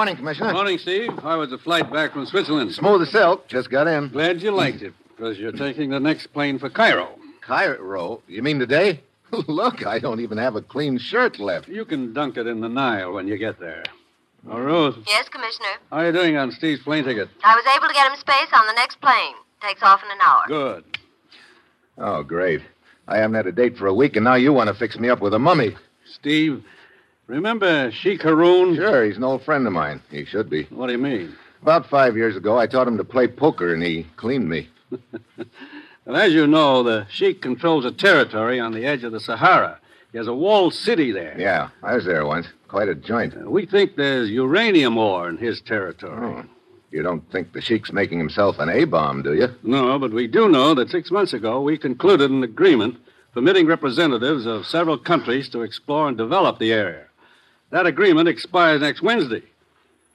Morning, Commissioner. Morning, Steve. How was the flight back from Switzerland? Smooth as silk. Just got in. Glad you liked it, because you're taking the next plane for Cairo. Cairo? You mean today? Look, I don't even have a clean shirt left. You can dunk it in the Nile when you get there. Oh, Rose, Yes, Commissioner. how are you doing on Steve's plane ticket? I was able to get him space on the next plane. Takes off in an hour. Good. Oh, great. I haven't had a date for a week, and now you want to fix me up with a mummy. Steve, remember Sheik Haroon? Sure, he's an old friend of mine. He should be. What do you mean? About five years ago, I taught him to play poker, and he cleaned me. Well, as you know, the Sheik controls a territory on the edge of the Sahara. He has a walled city there. Yeah, I was there once. Quite a joint. Uh, We think there's uranium ore in his territory. Oh. You don't think the Sheik's making himself an A-bomb, do you? No, but we do know that six months ago we concluded an agreement permitting representatives of several countries to explore and develop the area. That agreement expires next Wednesday,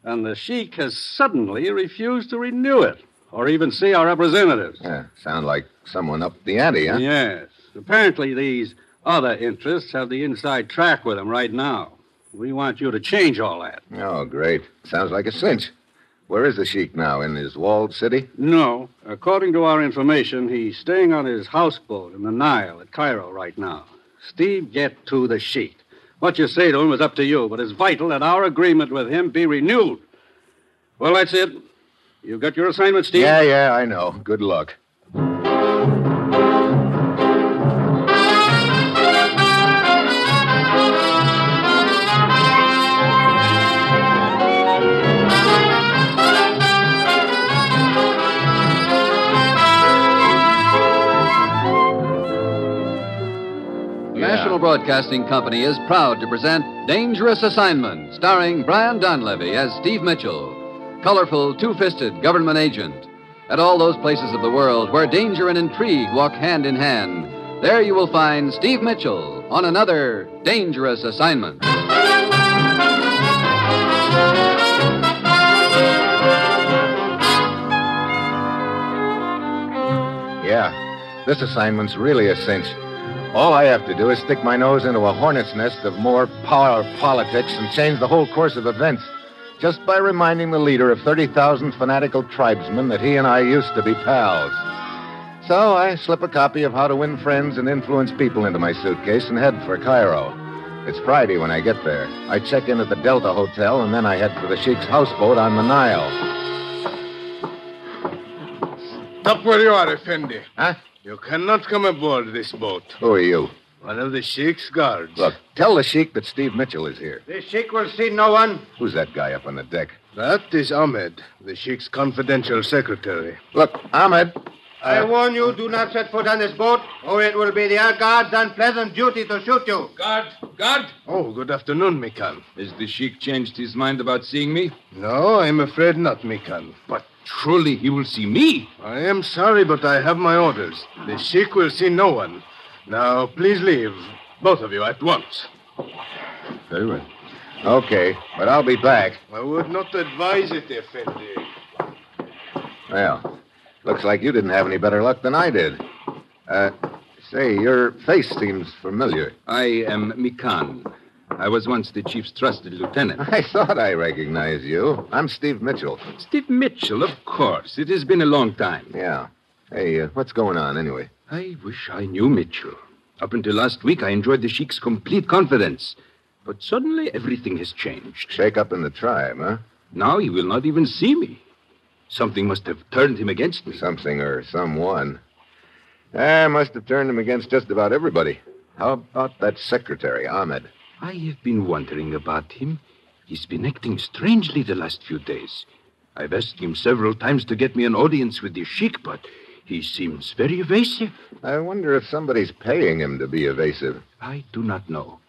and the Sheik has suddenly refused to renew it or even see our representatives. Yeah, sound like someone up the ante, huh? Yes. Apparently, these other interests have the inside track with him right now. We want you to change all that. Oh, great. Sounds like a cinch. Where is the Sheik now? In his walled city? No. According to our information, he's staying on his houseboat in the Nile at Cairo right now. Steve, get to the sheet. What you say to him is up to you, but it's vital that our agreement with him be renewed. Well, that's it. You've got your assignment, Steve? Yeah, yeah, I know. Good luck. Broadcasting Company is proud to present Dangerous Assignment, starring Brian Donlevy as Steve Mitchell, colorful, two fisted government agent. At all those places of the world where danger and intrigue walk hand in hand, there you will find Steve Mitchell on another Dangerous Assignment. Yeah, this assignment's really a. All I have to do is stick my nose into a hornet's nest of more power politics and change the whole course of events just by reminding the leader of 30,000 fanatical tribesmen that he and I used to be pals. So I slip a copy of How to Win Friends and Influence People into my suitcase and head for Cairo. It's Friday when I get there. I check in at the Delta Hotel and then I head for the Sheik's houseboat on the Nile. Stop where you are, Effendi. Huh? You cannot come aboard this boat. Who are you? One of the Sheikh's guards. Look, tell the Sheik that Steve Mitchell is here. The Sheikh will see no one. Who's that guy up on the deck? That is Ahmed, the Sheikh's confidential secretary. Look, Ahmed. I warn you, do not set foot on this boat, or it will be the air guard's unpleasant duty to shoot you. Guard, guard! Oh, good afternoon, Mikan. Has the Sheik changed his mind about seeing me? No, I'm afraid not, Mikan. But surely he will see me. I am sorry, but I have my orders. The Sheikh will see no one. Now, please leave. Both of you at once. Very well. Okay, but I'll be back. I would not advise it, Effendi. Well, looks like you didn't have any better luck than I did. Uh, say, your face seems familiar. I am Mikan. I was once the chief's trusted lieutenant. I thought I recognized you. I'm Steve Mitchell. Steve Mitchell, of course. It has been a long time. Yeah. Hey, uh, what's going on anyway? I wish I knew Mitchell. Up until last week, I enjoyed the Sheik's complete confidence. But suddenly, everything has changed. Shake up in the tribe, huh? Now he will not even see me. Something must have turned him against me. Something or someone. I must have turned him against just about everybody. How about that secretary, Ahmed? I have been wondering about him. He's been acting strangely the last few days. I've asked him several times to get me an audience with the Sheik, but he seems very evasive. I wonder if somebody's paying him to be evasive. I do not know.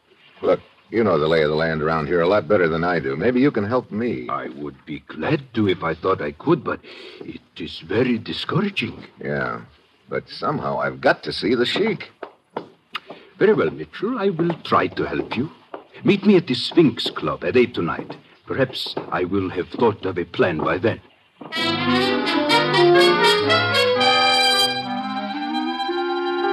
Look, you know the lay of the land around here a lot better than I do. Maybe you can help me. I would be glad to if I thought I could, but it is very discouraging. Yeah, but somehow I've got to see the Sheik. Very well, Mitchell. I will try to help you. Meet me at the Sphinx Club at 8 tonight. Perhaps I will have thought of a plan by then.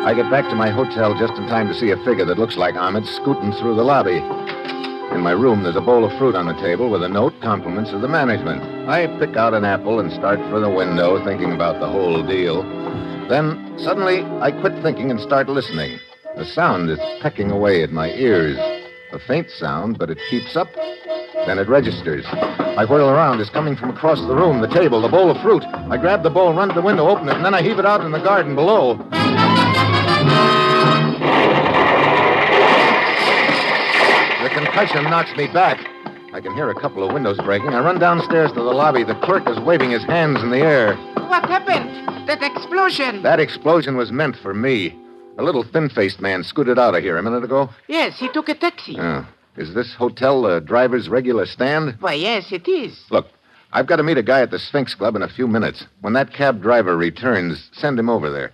I get back to my hotel just in time to see a figure that looks like Ahmed scooting through the lobby. In my room, there's a bowl of fruit on the table with a note, compliments of the management. I pick out an apple and start for the window, thinking about the whole deal. Then, suddenly, I quit thinking and start listening. A sound is pecking away at my ears. A faint sound, but it keeps up. Then it registers. I whirl around. It's coming from across the room, the table, the bowl of fruit. I grab the bowl, run to the window, open it, and then I heave it out in the garden below. The concussion knocks me back. I can hear a couple of windows breaking. I run downstairs to the lobby. The clerk is waving his hands in the air. What happened? That explosion. That explosion was meant for me. A little thin faced man scooted out of here a minute ago. Yes, he took a taxi. Oh. Is this hotel the driver's regular stand? Why, yes, it is. Look, I've got to meet a guy at the Sphinx Club in a few minutes. When that cab driver returns, send him over there.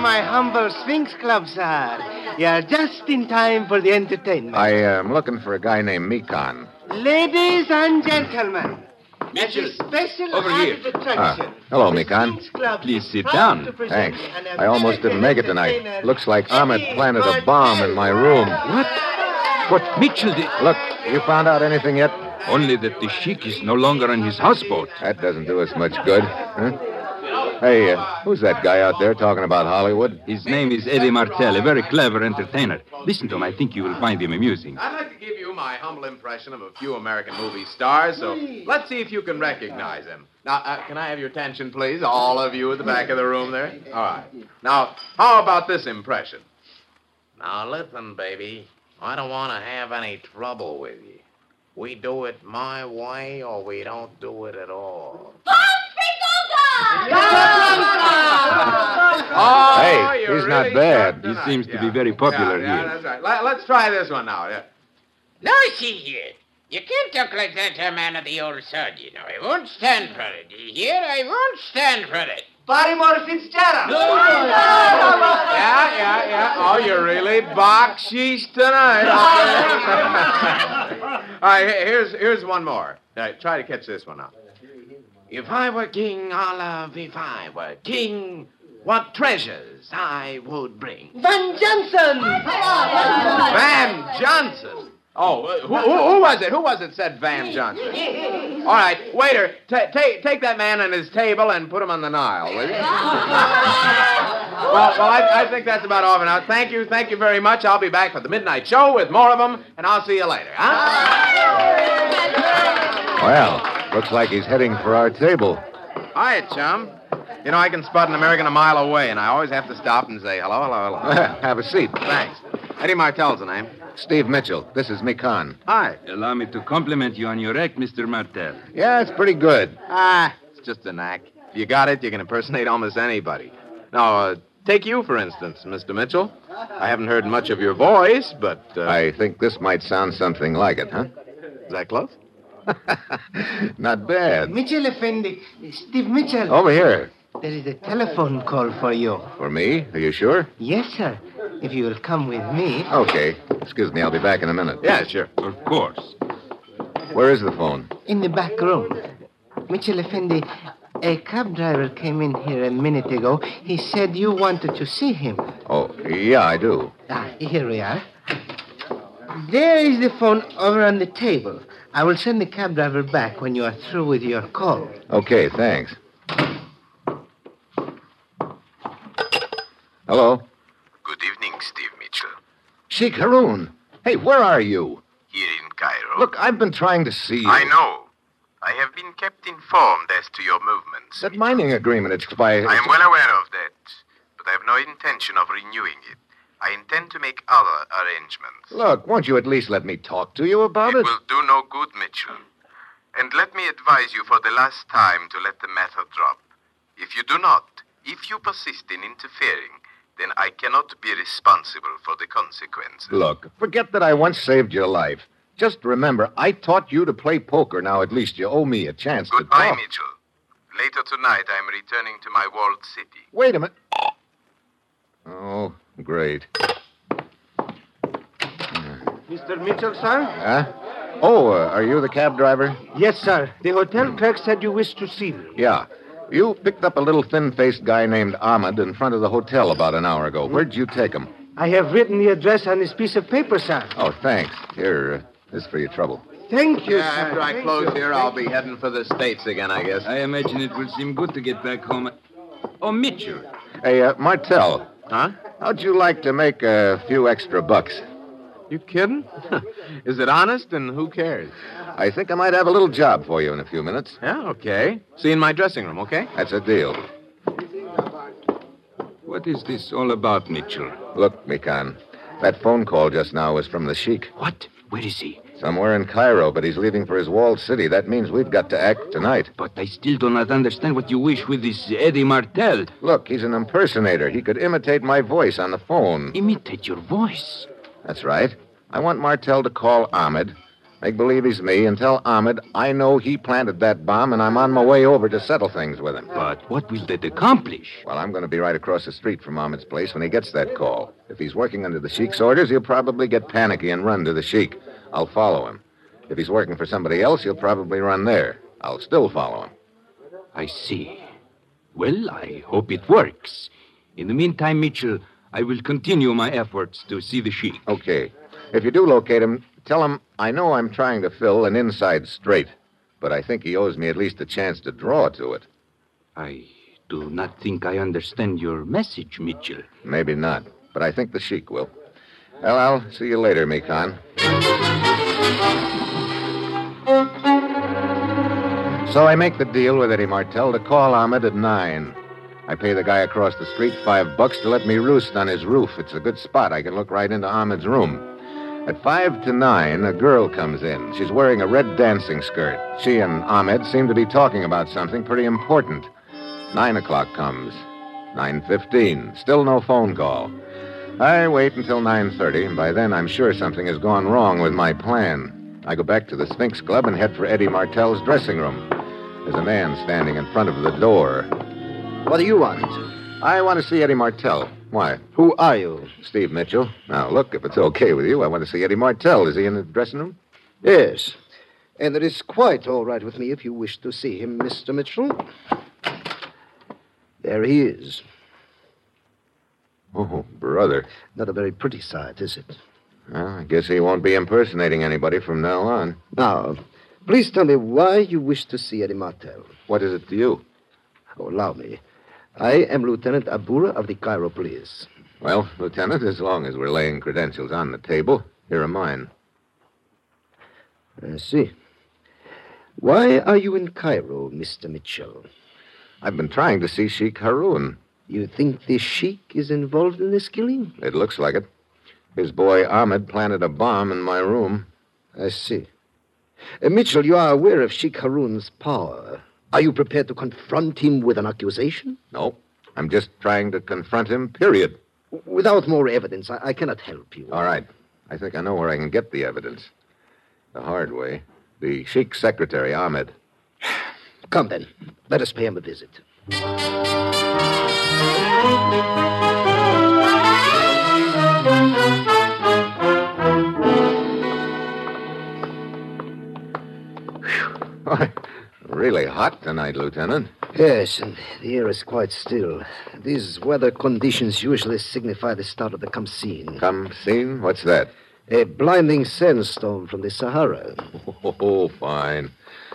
My humble Sphinx Club, sir. You're just in time for the entertainment. I am looking for a guy named Mikan. Ladies and gentlemen, as a Mitchell, special over here. added Ah, hello, Mikan. Please sit down. Thanks. I almost didn't make it tonight. Looks like Ahmed planted a bomb in my room. What? What, Mitchell? The... Look, you found out anything yet? Only that the Sheik is no longer on his houseboat. That doesn't do us much good. Huh? Hey, uh, who's that guy out there talking about Hollywood? His name is Eddie Martel, a very clever entertainer. Listen to him. I think you will find him amusing. I'd like to give you my humble impression of a few American movie stars, so let's see if you can recognize them. Now, uh, can I have your attention, please? All of you at the back of the room there? All right. Now, how about this impression? Now listen, baby. I don't want to have any trouble with you. We do it my way or we don't do it at all. Oh, Hey, you're he's not bad. He tonight. seems to be very popular Yeah, yeah, here. that's right. Let, let's try this one now. Yeah. Now, see here. You can't talk like that to a man of the old sod, you know. I won't stand for it. You hear? I won't stand for it. Barrymore Fitzgerald. Yeah, yeah, yeah. Oh, you're really baksheesh tonight. All right, here's here's one more. All right, try to catch this one up. If I were king, Olive, if I were king, what treasures I would bring. Van Johnson. Van Johnson. Oh, who, who, who was it? Who was it said Van Johnson? All right, waiter, ta take take that man and his table and put him on the Nile, will you? well, well, I, I think that's about all for now. Thank you, thank you very much. I'll be back for the midnight show with more of them, and I'll see you later. Huh? Well, looks like he's heading for our table. Hiya, chum. You know, I can spot an American a mile away, and I always have to stop and say hello, hello, hello. Have a seat. Thanks. Eddie Martell's the name. Steve Mitchell. This is Mikan. Hi. Allow me to compliment you on your act, Mr. Martel. Yeah, it's pretty good. Ah, it's just a knack. If you got it, you can impersonate almost anybody. Now, uh, take you, for instance, Mr. Mitchell. I haven't heard much of your voice, but. Uh, I think this might sound something like it, huh? Is that close? Not bad. Mitchell Effendi. Steve Mitchell. Over here. There is a telephone call for you. For me? Are you sure? Yes, sir. If you will come with me. Okay. Excuse me, I'll be back in a minute. Yeah, sure. Of course. Where is the phone? In the back room. Mitchell Effendi, a cab driver came in here a minute ago. He said you wanted to see him. Oh, yeah, I do. Ah, here we are. There is the phone over on the table. I will send the cab driver back when you are through with your call. Okay, thanks. Hello? Good evening, Steve Mitchell. Sheik Haroon. Hey, where are you? Here in Cairo. Look, I've been trying to see you. I know. I have been kept informed as to your movements. That mining agreement expired. I am well aware of that, but I have no intention of renewing it. I intend to make other arrangements. Look, won't you at least let me talk to you about it? It will do no good, Mitchell. And let me advise you for the last time to let the matter drop. If you do not, if you persist in interfering, then I cannot be responsible for the consequences. Look, forget that I once saved your life. Just remember, I taught you to play poker. Now, at least you owe me a chance Goodbye, to talk. Mitchell. Later tonight, I am returning to my walled city. Wait a minute. Oh, great. Mr. Mitchell, sir? Huh? Oh, uh, are you the cab driver? Yes, sir. The hotel clerk said you wished to see me. Yeah. You picked up a little thin faced guy named Ahmed in front of the hotel about an hour ago. Where'd you take him? I have written the address on this piece of paper, sir. Oh, thanks. Here, uh, this for your trouble. Thank you, Yeah, sir. after I Thank close you. here, I'll be heading for the States again, I guess. I imagine it will seem good to get back home. Oh, Mitchell. Hey, uh, Martell. Huh? How'd you like to make a few extra bucks? You kidding? Is it honest, and who cares? I think I might have a little job for you in a few minutes. Yeah, okay. See you in my dressing room, okay? That's a deal. What is this all about, Mitchell? Look, Mikan, that phone call just now was from the Sheik. What? Where is he? Somewhere in Cairo, but he's leaving for his walled city. That means we've got to act tonight. But I still do not understand what you wish with this Eddie Martel. Look, he's an impersonator. He could imitate my voice on the phone. Imitate your voice. That's right. I want Martel to call Ahmed, make believe he's me, and tell Ahmed I know he planted that bomb and I'm on my way over to settle things with him. But what will that accomplish? Well, I'm going to be right across the street from Ahmed's place when he gets that call. If he's working under the Sheik's orders, he'll probably get panicky and run to the Sheik. I'll follow him. If he's working for somebody else, he'll probably run there. I'll still follow him. I see. Well, I hope it works. In the meantime, Mitchell, I will continue my efforts to see the Sheik. Okay. If you do locate him, tell him I know I'm trying to fill an inside straight, but I think he owes me at least a chance to draw to it. I do not think I understand your message, Mitchell. Maybe not, but I think the Sheik will. Well, I'll see you later, Mikan. So I make the deal with Eddie Martel to call Ahmed at nine. I pay the guy across the street five bucks to let me roost on his roof. It's a good spot. I can look right into Ahmed's room. At five to nine, a girl comes in. She's wearing a red dancing skirt. She and Ahmed seem to be talking about something pretty important. Nine o'clock comes. Nine fifteen. Still no phone call. I wait until nine thirty, and by then I'm sure something has gone wrong with my plan. I go back to the Sphinx Club and head for Eddie Martel's dressing room. There's a man standing in front of the door. What do you want? I want to see Eddie Martel. Why? Who are you? Steve Mitchell. Now, look, if it's okay with you, I want to see Eddie Martel. Is he in the dressing room? Yes. And it is quite all right with me if you wish to see him, Mr. Mitchell. There he is. Oh, brother. Not a very pretty sight, is it? Well, I guess he won't be impersonating anybody from now on. Now, please tell me why you wish to see Eddie Martel. What is it to you? Oh, allow me. I am Lieutenant Abura of the Cairo Police. Well, Lieutenant, as long as we're laying credentials on the table, here are mine. I see. Why are you in Cairo, Mr. Mitchell? I've been trying to see Sheik Haroun. You think the Sheik is involved in this killing? It looks like it. His boy Ahmed planted a bomb in my room. I see. Uh, Mitchell, you are aware of Sheik Haroun's power. Are you prepared to confront him with an accusation? No. I'm just trying to confront him, period. Without more evidence, I, I cannot help you. All right. I think I know where I can get the evidence. The hard way. The Sheik's secretary, Ahmed. Come then. Let us pay him a visit. Really hot tonight, Lieutenant. Yes, and the air is quite still. These weather conditions usually signify the start of the Khamsin. Come seen? What's that? A blinding sandstorm from the Sahara. Oh, fine.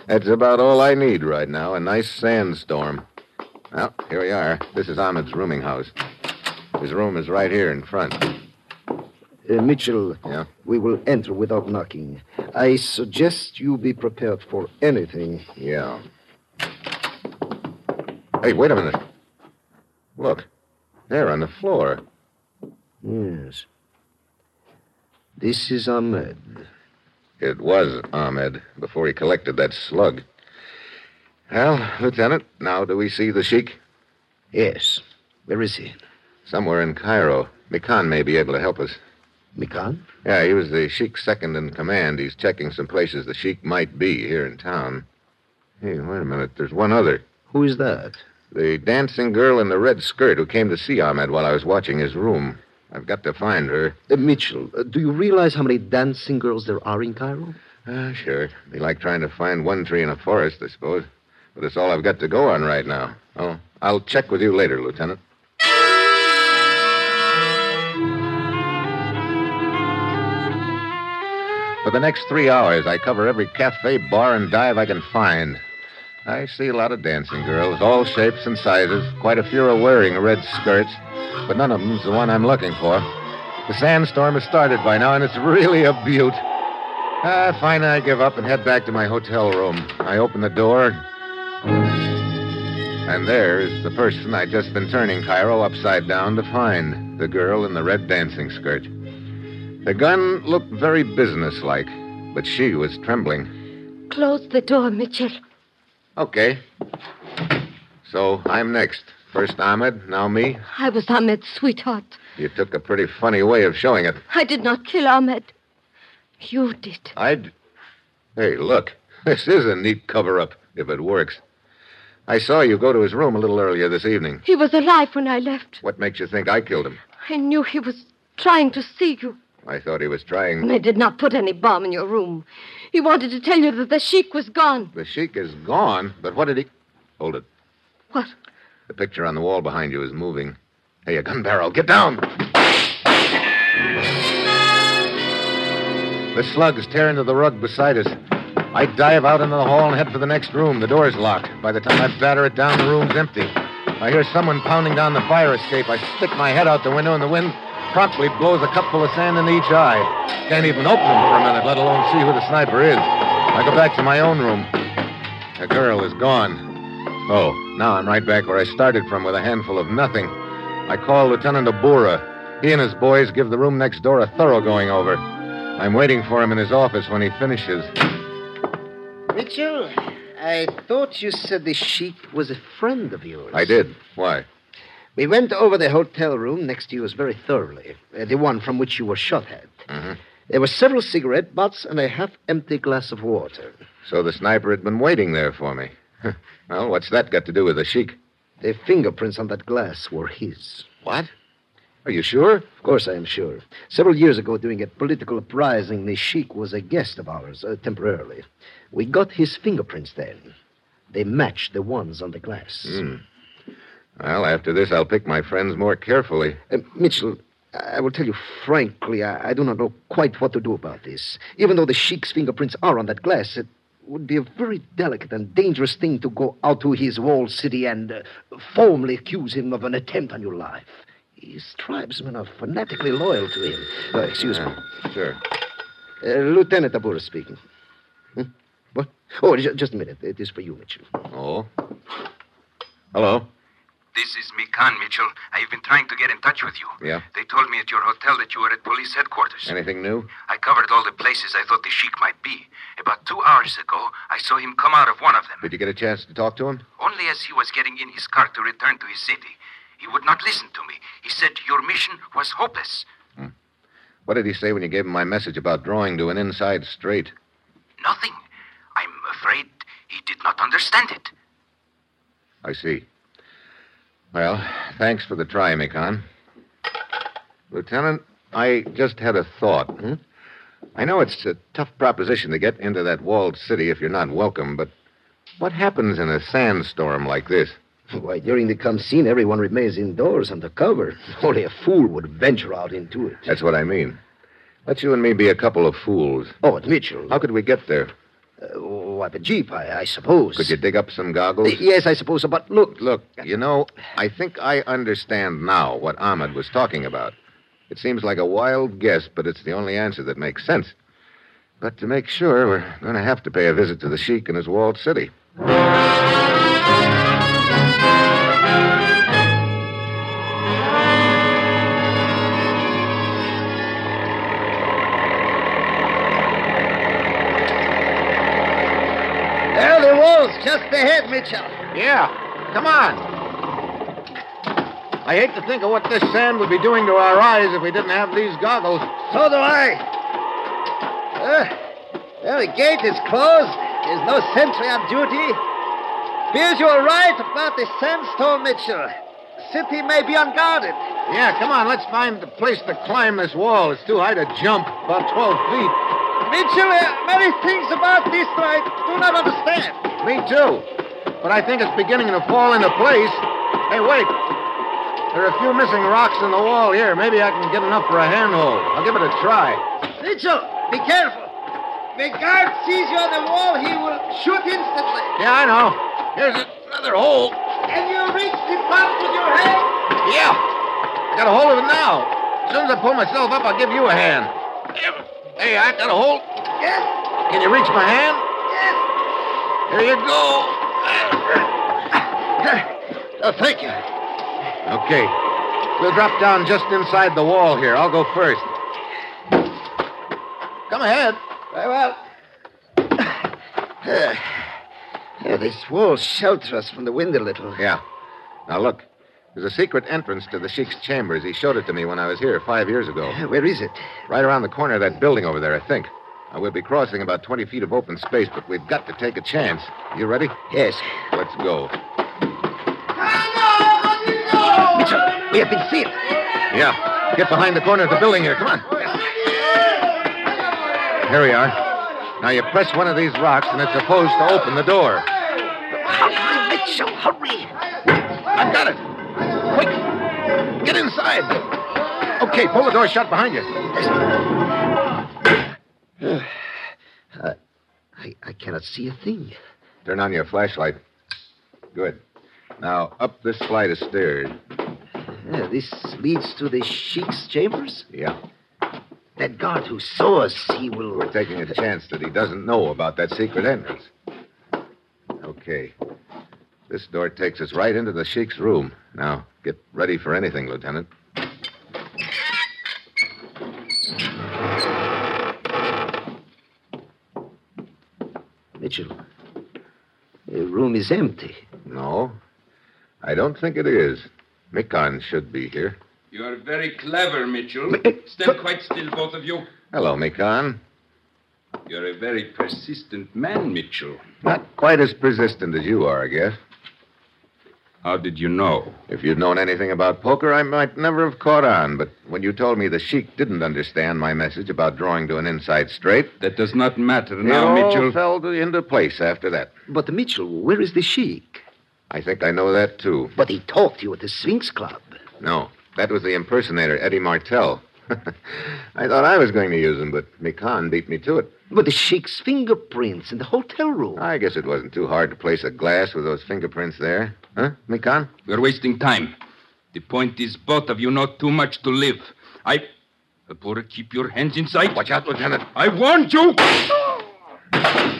That's about all I need right now a nice sandstorm. Well, here we are. This is Ahmed's rooming house. His room is right here in front. Uh, Mitchell, Yeah? we will enter without knocking. I suggest you be prepared for anything. Yeah. Hey, wait a minute. Look. There on the floor. Yes. This is Ahmed. It was Ahmed before he collected that slug. Well, Lieutenant, now do we see the Sheik? Yes. Where is he? Somewhere in Cairo. Mikan may be able to help us. Mikan? Yeah, he was the Sheik's second in command. He's checking some places the Sheik might be here in town. Hey, wait a minute. There's one other. Who is that? The dancing girl in the red skirt who came to see Ahmed while I was watching his room. I've got to find her. Uh, Mitchell, uh, do you realize how many dancing girls there are in Cairo? Ah, sure. Be like trying to find one tree in a forest, I suppose. But it's all I've got to go on right now. Oh, I'll check with you later, Lieutenant. For the next three hours, I cover every cafe, bar, and dive I can find. I see a lot of dancing girls, all shapes and sizes. Quite a few are wearing red skirts, but none of them's the one I'm looking for. The sandstorm has started by now, and it's really a beaut. Ah, finally, I give up and head back to my hotel room. I open the door, and there's the person I'd just been turning Cairo upside down to find the girl in the red dancing skirt. The gun looked very businesslike, but she was trembling. Close the door, Mitchell. Okay. So I'm next. First Ahmed, now me. I was Ahmed's sweetheart. You took a pretty funny way of showing it. I did not kill Ahmed. You did. I'd. Hey, look. This is a neat cover up, if it works. I saw you go to his room a little earlier this evening. He was alive when I left. What makes you think I killed him? I knew he was trying to see you. I thought he was trying. And I did not put any bomb in your room. He wanted to tell you that the sheik was gone. The sheik is gone, but what did he. Hold it. What? The picture on the wall behind you is moving. Hey, a gun barrel. Get down! The slugs tear into the rug beside us. I dive out into the hall and head for the next room. The door's locked. By the time I batter it down, the room's empty. I hear someone pounding down the fire escape. I stick my head out the window, and the wind promptly blows a cupful of sand into each eye. Can't even open them for a minute, let alone see who the sniper is. I go back to my own room. The girl is gone. Oh, now I'm right back where I started from with a handful of nothing. I call Lieutenant Abura. He and his boys give the room next door a thorough going over. I'm waiting for him in his office when he finishes. Mitchell, I thought you said the sheik was a friend of yours. I did. Why? We went over the hotel room next to yours very thoroughly, uh, the one from which you were shot at. Mm-hmm. There were several cigarette butts and a half empty glass of water. So the sniper had been waiting there for me. well, what's that got to do with the sheik? The fingerprints on that glass were his. What? Are you sure? Of course, I am sure. Several years ago, during a political uprising, the sheik was a guest of ours, uh, temporarily. We got his fingerprints then. They matched the ones on the glass. Hmm. Well, after this, I'll pick my friends more carefully. Uh, Mitchell, I will tell you frankly, I, I do not know quite what to do about this. Even though the sheik's fingerprints are on that glass, it would be a very delicate and dangerous thing to go out to his walled city and uh, formally accuse him of an attempt on your life. His tribesmen are fanatically loyal to him. Uh, excuse me. Sure. Uh, Lieutenant Abura speaking. Hmm? What? Oh, ju- just a minute. It is for you, Mitchell. Oh. Hello. This is Mikan, Mitchell. I've been trying to get in touch with you. Yeah. They told me at your hotel that you were at police headquarters. Anything new? I covered all the places I thought the sheik might be. About two hours ago, I saw him come out of one of them. Did you get a chance to talk to him? Only as he was getting in his car to return to his city. He would not listen to me. He said your mission was hopeless. Hmm. What did he say when you gave him my message about drawing to an inside straight? Nothing. I'm afraid he did not understand it. I see. Well, thanks for the try, Mikan. Lieutenant, I just had a thought. Hmm? I know it's a tough proposition to get into that walled city if you're not welcome, but what happens in a sandstorm like this? Why, during the Khamsin, everyone remains indoors under cover. Only a fool would venture out into it. That's what I mean. Let you and me be a couple of fools. Oh, at Mitchell. How could we get there? Uh, the jeep, I, I suppose. Could you dig up some goggles? Uh, yes, I suppose so, but look. Look, you know, I think I understand now what Ahmed was talking about. It seems like a wild guess, but it's the only answer that makes sense. But to make sure, we're going to have to pay a visit to the Sheik in his walled city. Mitchell. Yeah, come on. I hate to think of what this sand would be doing to our eyes if we didn't have these goggles. So do I. Uh, well, the gate is closed. There's no sentry on duty. Appears you were right about the sandstorm, Mitchell. The city may be unguarded. Yeah, come on, let's find a place to climb this wall. It's too high to jump, about 12 feet. Mitchell, uh, many things about this I do not understand. Me too. But I think it's beginning to fall into place. Hey, wait. There are a few missing rocks in the wall here. Maybe I can get enough for a handhold. I'll give it a try. Mitchell, be careful. The guard sees you on the wall, he will shoot instantly. Yeah, I know. Here's another hole. Can you reach the top with your hand? Yeah. I got a hold of it now. As soon as I pull myself up, I'll give you a hand. Hey, I got a hold. Yes. Can you reach my hand? Yes. Here you go. Oh, thank you. Okay. We'll drop down just inside the wall here. I'll go first. Come ahead. Very well. Uh, yeah, this wall shelters us from the wind a little. Yeah. Now look. There's a secret entrance to the Sheik's chambers. He showed it to me when I was here five years ago. Where is it? Right around the corner of that building over there, I think. Now, we'll be crossing about 20 feet of open space, but we've got to take a chance. You ready? Yes. Let's go. Mitchell, we have been seen. Yeah. Get behind the corner of the building here. Come on. Here we are. Now you press one of these rocks, and it's supposed to open the door. Hurry, Mitchell, hurry. I've got it. Quick. Get inside. Okay, pull the door shut behind you. Uh, I, I cannot see a thing. Turn on your flashlight. Good. Now, up this flight of stairs. Yeah, this leads to the Sheik's chambers? Yeah. That guard who saw us, he will. We're taking a chance that he doesn't know about that secret entrance. Okay. This door takes us right into the Sheik's room. Now, get ready for anything, Lieutenant. Mitchell, the room is empty. No, I don't think it is. Mikon should be here. You are very clever, Mitchell. Eh, Stand quite still, both of you. Hello, Mikon. You're a very persistent man, Mitchell. Not quite as persistent as you are, I guess. How did you know? If you'd known anything about poker, I might never have caught on. But when you told me the Sheik didn't understand my message about drawing to an inside straight. That does not matter it now, all Mitchell. fell into place after that. But, Mitchell, where is the Sheik? I think I know that, too. But he talked to you at the Sphinx Club. No, that was the impersonator, Eddie Martell. I thought I was going to use them, but Mikon beat me to it. But the Sheik's fingerprints in the hotel room. I guess it wasn't too hard to place a glass with those fingerprints there. Huh, Mikon? We're wasting time. The point is, both of you know too much to live. I. Abora, keep your hands inside. Watch out, Lieutenant. I warned you!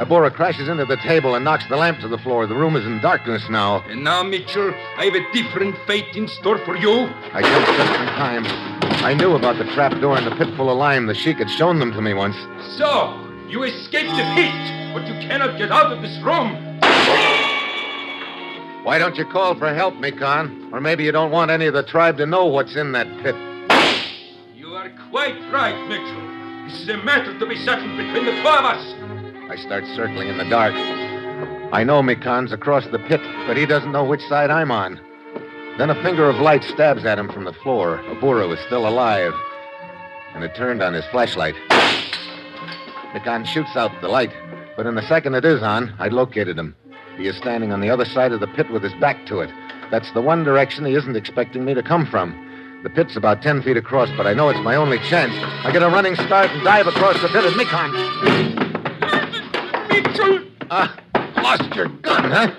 Abora crashes into the table and knocks the lamp to the floor. The room is in darkness now. And now, Mitchell, I have a different fate in store for you. I jumped just in time. I knew about the trap door and the pit full of lime. The Sheik had shown them to me once. So, you escaped the defeat, but you cannot get out of this room. Why don't you call for help, Mikan? Or maybe you don't want any of the tribe to know what's in that pit. You are quite right, Mitchell. This is a matter to be settled between the two of us. I start circling in the dark. I know Mikon's across the pit, but he doesn't know which side I'm on. Then a finger of light stabs at him from the floor. Abura was still alive. And it turned on his flashlight. Mikon shoots out the light, but in the second it is on, I'd located him. He is standing on the other side of the pit with his back to it. That's the one direction he isn't expecting me to come from. The pit's about ten feet across, but I know it's my only chance. I get a running start and dive across the pit at Mikon. Mitchell! Ah, lost your gun, huh?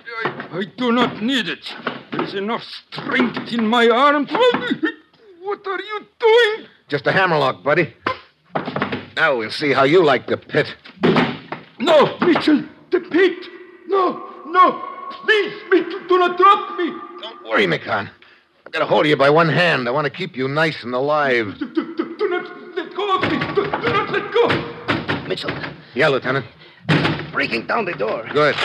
I do not need it. There's enough strength in my arm. What are you doing? Just a hammerlock, buddy. Now we'll see how you like the pit. No, Mitchell, the pit. No, no. Please, Mitchell, do not drop me. Don't worry, Mikon. I've got a hold of you by one hand. I want to keep you nice and alive. Do not let go of me. Do, do not let go. Mitchell, Yeah, Lieutenant. Breaking down the door. Good.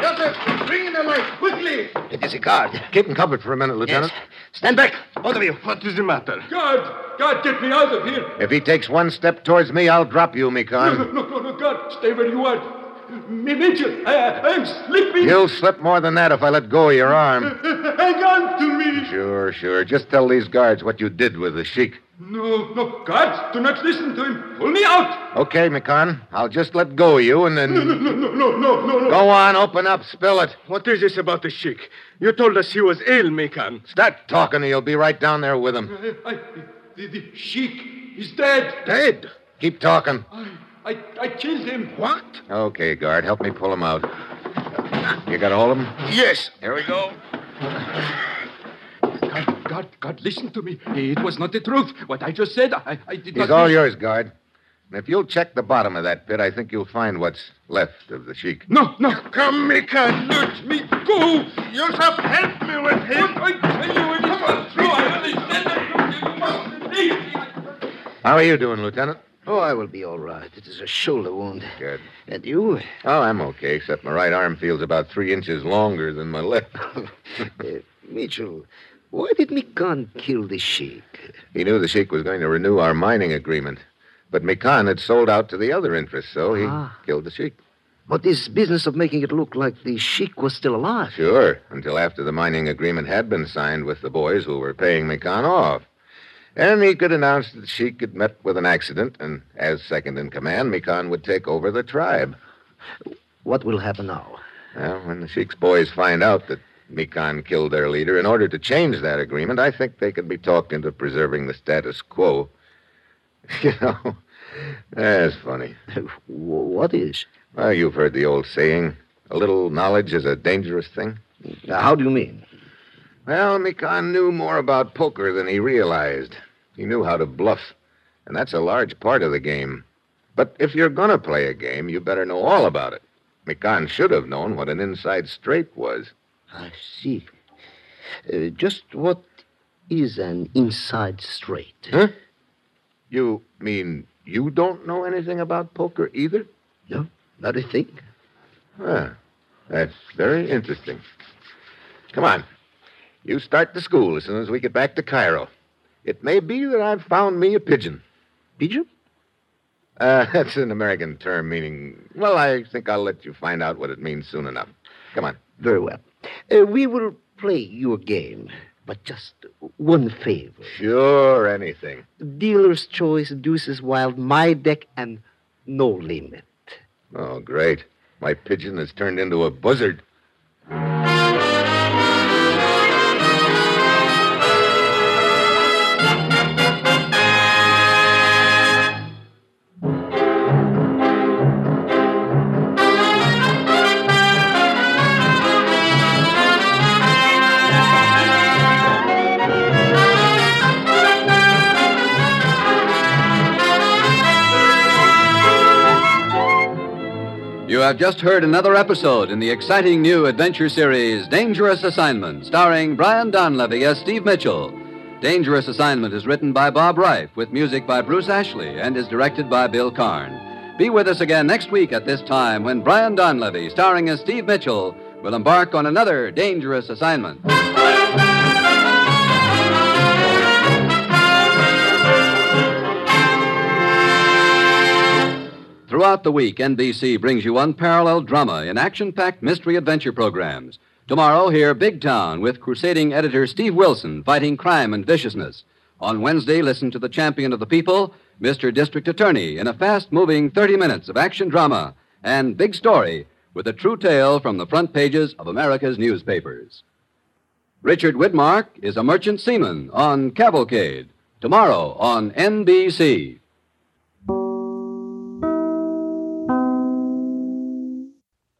Joseph, bring in the light, quickly. It is a guard. Keep him covered for a minute, Lieutenant. Yes. Stand back, both of you. What is the matter? God, God, get me out of here. If he takes one step towards me, I'll drop you, No, Mikon. no, no, no, God, stay where you are. Me, Mitchell, I, I am slipping. You'll slip more than that if I let go of your arm. Hang on to me. Sure, sure. Just tell these guards what you did with the sheik. No, no, God, do not listen to him. Pull me out. Okay, Mikan. I'll just let go of you and then. No, no, no, no, no, no, no. Go on, open up, spill it. What is this about the sheik? You told us he was ill, Mikan. Start talking, or you'll be right down there with him. I, I, the, the sheik is dead. Dead? Keep talking. I, I killed him. What? Okay, guard, help me pull him out. You got a hold of him? Yes. Here we go. God, God, God, listen to me. It was not the truth. What I just said, I, I did not. He's all yours, guard. And if you'll check the bottom of that pit, I think you'll find what's left of the sheik. No, no. Come, Mikan. Let me go. Joseph, help me with him. What I tell you, it is not true. I understand that you must believe. How are you doing, Lieutenant? Oh, I will be all right. It is a shoulder wound. Good. And you? Oh, I'm okay, except my right arm feels about three inches longer than my left. Uh, Mitchell, why did Mikan kill the sheik? he knew the sheik was going to renew our mining agreement. But Mikan had sold out to the other interests, so he Ah. killed the sheik. But this business of making it look like the sheik was still alive. Sure, until after the mining agreement had been signed with the boys who were paying Mikan off. And he could announce that the sheik had met with an accident, and as second in command, Mikan would take over the tribe. What will happen now? Well, when the sheik's boys find out that Mikan killed their leader, in order to change that agreement, I think they could be talked into preserving the status quo. You know, that's funny. What is? Well, you've heard the old saying a little knowledge is a dangerous thing. Now, How do you mean? Well, Mikan knew more about poker than he realized. He knew how to bluff, and that's a large part of the game. But if you're going to play a game, you better know all about it. Mikan should have known what an inside straight was. I see. Uh, just what is an inside straight? Huh? You mean you don't know anything about poker either? No, not a thing. Ah, that's very interesting. Come on. You start the school as soon as we get back to Cairo. It may be that I've found me a pigeon. Pigeon? Uh, that's an American term meaning, well, I think I'll let you find out what it means soon enough. Come on. Very well. Uh, we will play you a game, but just one favor. Sure, anything. Dealer's choice, deuces wild, my deck, and no limit. Oh, great. My pigeon has turned into a buzzard. Have just heard another episode in the exciting new adventure series, Dangerous Assignment, starring Brian Donlevy as Steve Mitchell. Dangerous Assignment is written by Bob Ryf with music by Bruce Ashley and is directed by Bill Karn. Be with us again next week at this time when Brian Donlevy, starring as Steve Mitchell, will embark on another dangerous assignment. Throughout the week, NBC brings you unparalleled drama in action packed mystery adventure programs. Tomorrow, hear Big Town with crusading editor Steve Wilson fighting crime and viciousness. On Wednesday, listen to the champion of the people, Mr. District Attorney, in a fast moving 30 minutes of action drama and big story with a true tale from the front pages of America's newspapers. Richard Widmark is a merchant seaman on Cavalcade. Tomorrow on NBC.